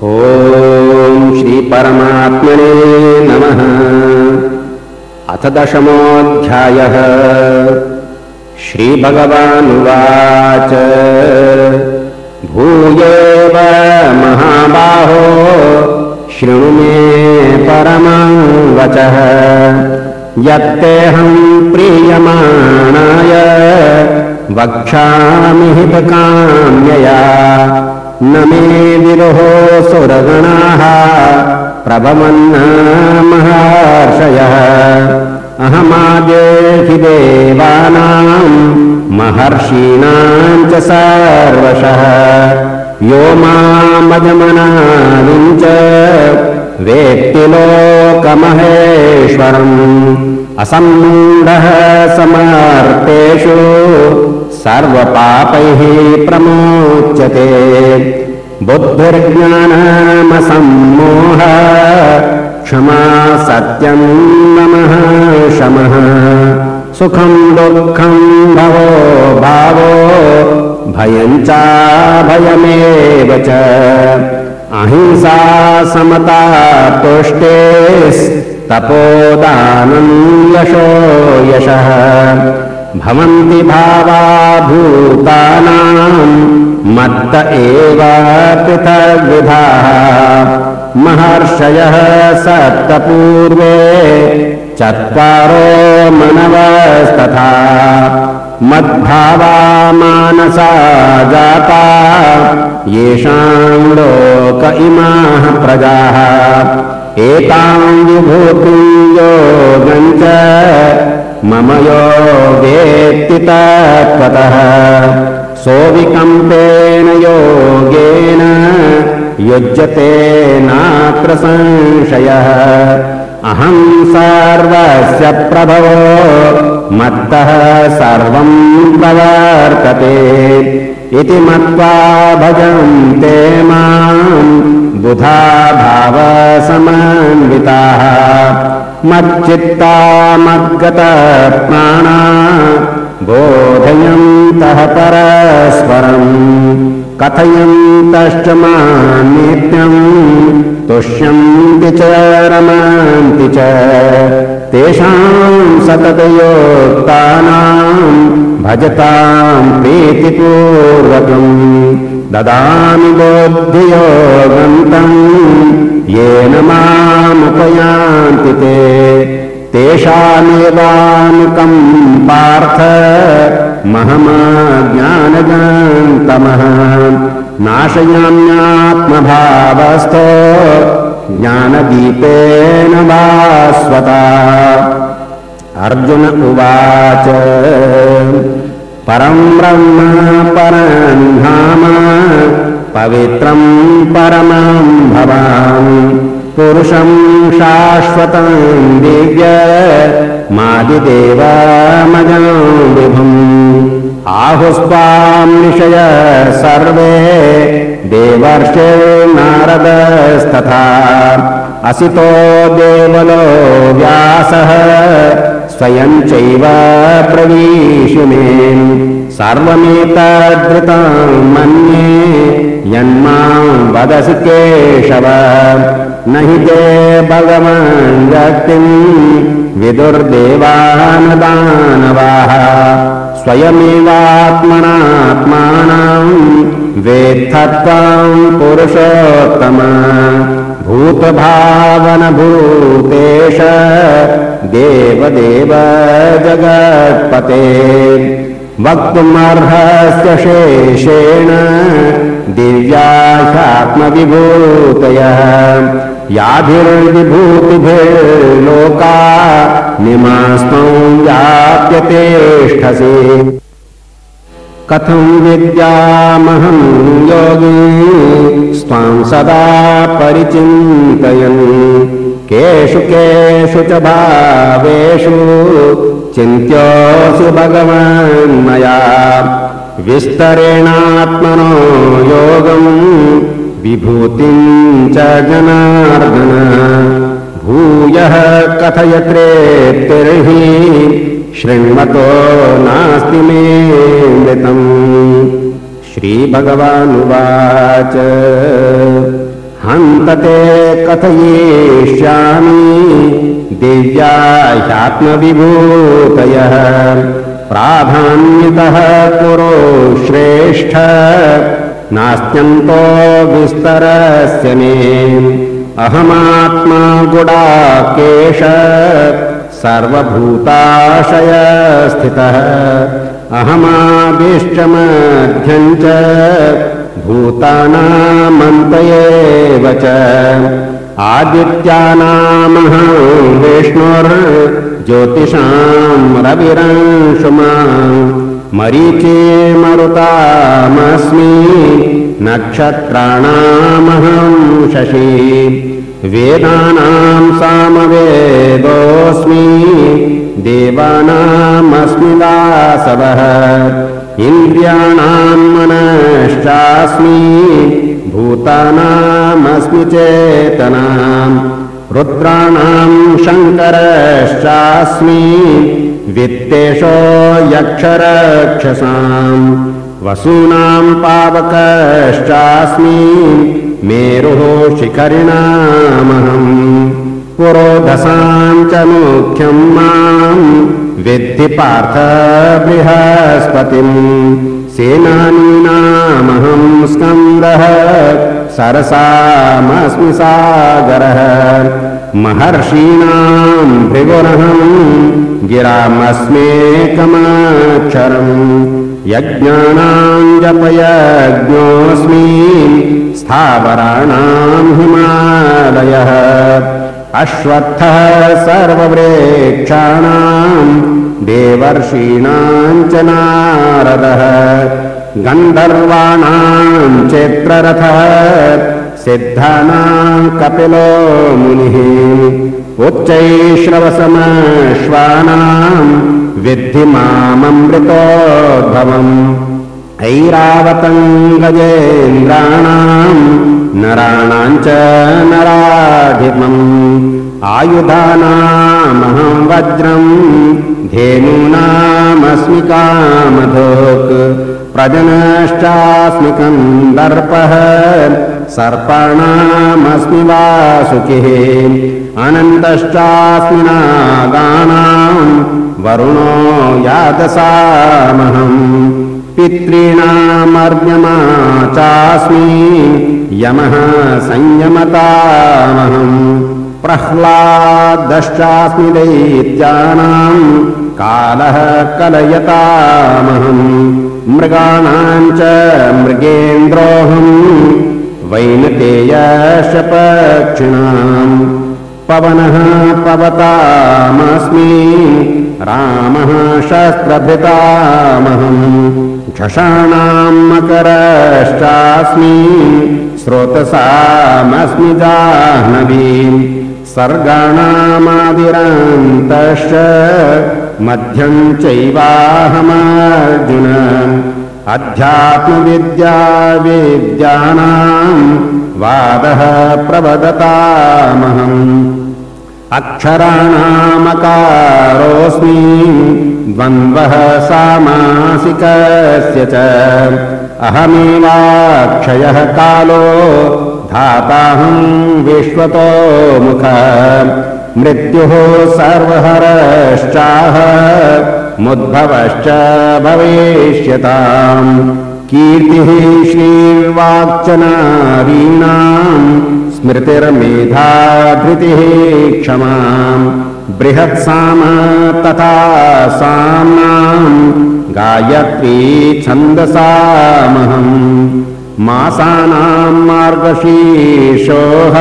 ॐ श्रीपरमात्मने नमः। अथ दशमोऽध्यायः। श्रीभगवानुवाच। भूयेव महाबाहो शृणु मे परमं वचः यत्तेऽहं प्रीयमाणाय वक्ष्यामि हितकाम्यया न मे विरोहो सुरगणाः प्रभवन्न महर्षयः अहमादेहि देवानाम् महर्षीणाम् च सर्वशः। यो मामजमनादिम् च वेत्ति लोकमहेश्वरम् असम्मूढः समर्थेषु सर्वपापैः प्रमोच्यते। बुद्धिर्ज्ञानमसम्मोह क्षमा सत्यम् नमः शमः। सुखम् दुःखम् भवो भावो भयम् चाभयमेव च। अहिंसा समता तुष्टेस्तपोदानम् यशो यशः भवन्ति भावा भूतानाम् मत्त एव पृथग्विधाः। महर्षयः सप्तपूर्वे चत्वारो मनवस्तथा। मद्भावा मानसा जाता। येषाम् लोक इमाः प्रजाः। एताम् विभूतिम् योगम् च मम यो वेत्ति तत्त्वतः सोऽविकम्पेन योगेन युज्यते नात्र संशयः। अहम् सर्वस्य प्रभवो मत्तः सर्वम् प्रवर्तते। इति मत्वा भजन्ते माम् बुधा भावसमन्विताः मच्चित्ता मद्गतप्राणा बोधयन्तः परस्परम् कथयन्तश्च माम् नित्यम् तुष्यन्ति च रमन्ति च तेषाम् सततयोक्तानाम् भजताम् प्रीतिपूर्वकम् ददामि बोद्धियोगन्तम् येन मामुपयान्ति ते। तेषामेवानुकम् पार्थ। महमाज्ञानगन्तमः नाशयाम्यात्मभावस्थो ज्ञानदीपेन भास्वता। अर्जुन उवाच परम् ब्रह्म परम् धाम पवित्रम् परमम् भवान् पुरुषम् शाश्वतम् दिव्य मादिदेवमजम् विभुम् आहुस्त्वाम् ऋषय सर्वे देवर्षे नारदस्तथा। असितो देवलो व्यासः स्वयम् चैव प्रवीशिमे सर्वमेतद्धृतम् मन्ये यन्माम् वदसि केशव न हि ते भगवान् व्यक्तिम् विदुर्देवानदानवाः। स्वयमेवात्मनात्मानम् वेत्थत्वाम् पुरुषोत्तम। भूतभावनभूतेश देवदेव जगत्पते। वक्तुमर्हस्य शेषेण दिव्याशात्मविभूतयः याभिर्विभूतिभिर्लोका निमास्त्वं व्याप्यतेष्ठसि कथं विद्यामहं योगी स्वां सदा परिचिन्तयन्। केषु केषु च भावेषु चिन्त्योऽसि भगवान् मया। विस्तरेणात्मनो योगम् विभूतिं च जनार्दन। भूयः कथय प्रेत्तिर्हि शृण्वतो नास्ति मे मृतम्। श्रीभगवानुवाच। हन्तते कथयिष्यामि दिव्या ह्यात्मविभूतयः प्राधान्यतः कुरु श्रेष्ठ नास्त्यन्तो विस्तरस्य मे। अहमात्मा गुडाकेश सर्वभूताशयस्थितः। अहमादिष्टमध्यम् च भूतानामन्त एव च। आदित्यानामहं विष्णुर्ज्योतिषाम् रविरंशुमान् मरीचे मरुतामस्मि नक्षत्राणामहं शशि। वेदानां सामवेदोऽस्मि। देवानामस्मि दासवः। इन्द्रियाणां मनश्चास्मि। भूतानामस्मि चेतनाम् रुद्राणां शङ्करश्चास्मि वित्तेषो यक्षरक्षसाम्। वसूनां पावकश्चास्मि मेरुः शिखरिणामहम्। पुरोधसां च मुख्यं माम्। विद्धि पार्थ बृहस्पतिम्। सेनानीनामहं स्कन्दः। सरसामस्मि सागरः। महर्षीणां भृगुरहम् गिरामस्मेकमाक्षरम् यज्ञानां जपयज्ञोऽस्मि स्थावराणां हिमालयः अश्वत्थः सर्ववृक्षाणां देवर्षीणां च नारदः गन्धर्वाणां चित्ररथः सिद्धानां कपिलो मुनिः। उच्चैश्रवसमश्वानां विद्धि माममृतोद्भवम्। ऐरावतं गजेन्द्राणां नराणां च आयुधानामहं वज्रम् धेनूनामस्मि कामधोक्। प्रजनश्चास्मि कन्दर्पः सर्पाणामस्मि वासुकिः। अनन्तश्चास्मि नागानां वरुणो यादसामहम् पितॄणामर्यमा चास्मि यमः संयमतामहम्। प्रह्लादश्चास्मि दैत्यानां कालः कलयतामहम्। मृगाणां च मृगेन्द्रोऽहम् वैनतेयश्च पक्षिणाम् पवनः पवतामस्मि। रामः शस्त्रभृतामहम्। झषाणां मकरश्चास्मि। स्रोतसामस्मि जाह्नवी सर्गाणामादिरान्तश्च मध्यं चैवाहमर्जुन अध्यात्मविद्या विद्यानां वादः प्रवदतामहम्। अक्षराणामकारोऽस्मि द्वन्द्वः सामासिकस्य च। अहमेवाक्षयः कालो धाताहं विश्वतो मुख मृत्युः सर्वहरश्चाह मुद्भवश्च भविष्यताम्। कीर्तिः श्रीर्वाक्च नारीणाम् स्मृतिर्मेधा धृतिः क्षमाम् बृहत्साम तथा साम्नाम् गायत्री छन्दसामहम्। मासानां मार्गशीर्षोः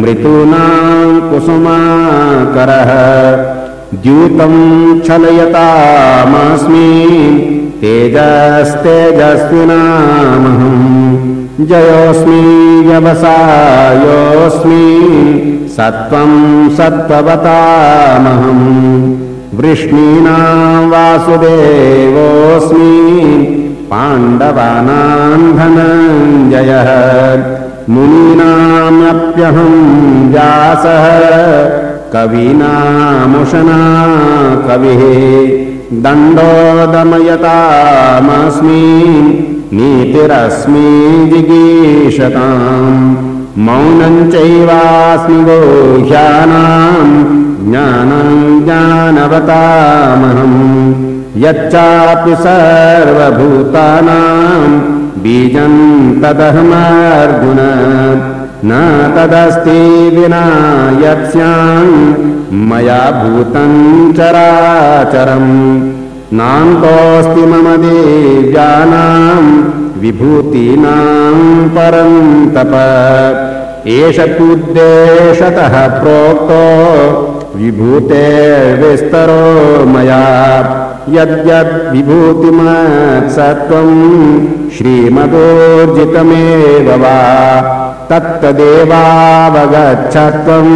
मृतूनां कुसुमाकरः द्यूतं छलयतामस्मि तेजस्तेजस्विनामहम्। जयोऽस्मि व्यवसायोऽस्मि सत्त्वं सत्त्ववतामहम्। वृष्णीनां वासुदेवोऽस्मि पाण्डवानां धनञ्जयः। मुनीनामप्यहं व्यासः कवीनामुशना कविः दण्डोदमयतामस्मि नीतिरस्मि जिगीषताम् मौनं चैवास्मि गोह्यानाम् ज्ञानं ज्ञानवतामहम् यच्चापि सर्वभूतानां बीजं तदहमार्जुन न तदस्ति विना यत्स्याम् मया भूतं चराचरम्। नान्तोऽस्ति मम देव्यानाम् विभूतीनां परन्तप। एष तुद्देशतः प्रोक्तो विभूतेर्विस्तरो मया यद्यद्विभूतिमत्सत्त्वम् श्रीमदोर्जितमेव वा तत्तदेवावगच्छत्वम्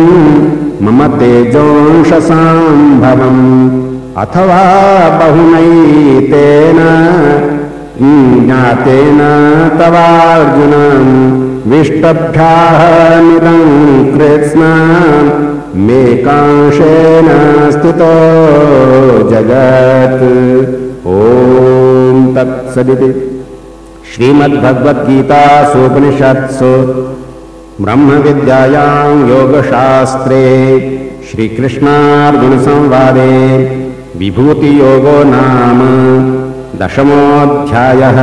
मम तेजोंशसाम्भवम्। अथवा बहुनैतेन ज्ञातेन तवार्जुन विष्टभ्याः निदं कृत्स्न मे कांशेन स्थितो श्रीमद्भगवद्गीतासूपनिषत्सु ब्रह्मविद्यायां योगशास्त्रे श्रीकृष्णार्जुनसंवादे विभूतियोगो नाम दशमोऽध्यायः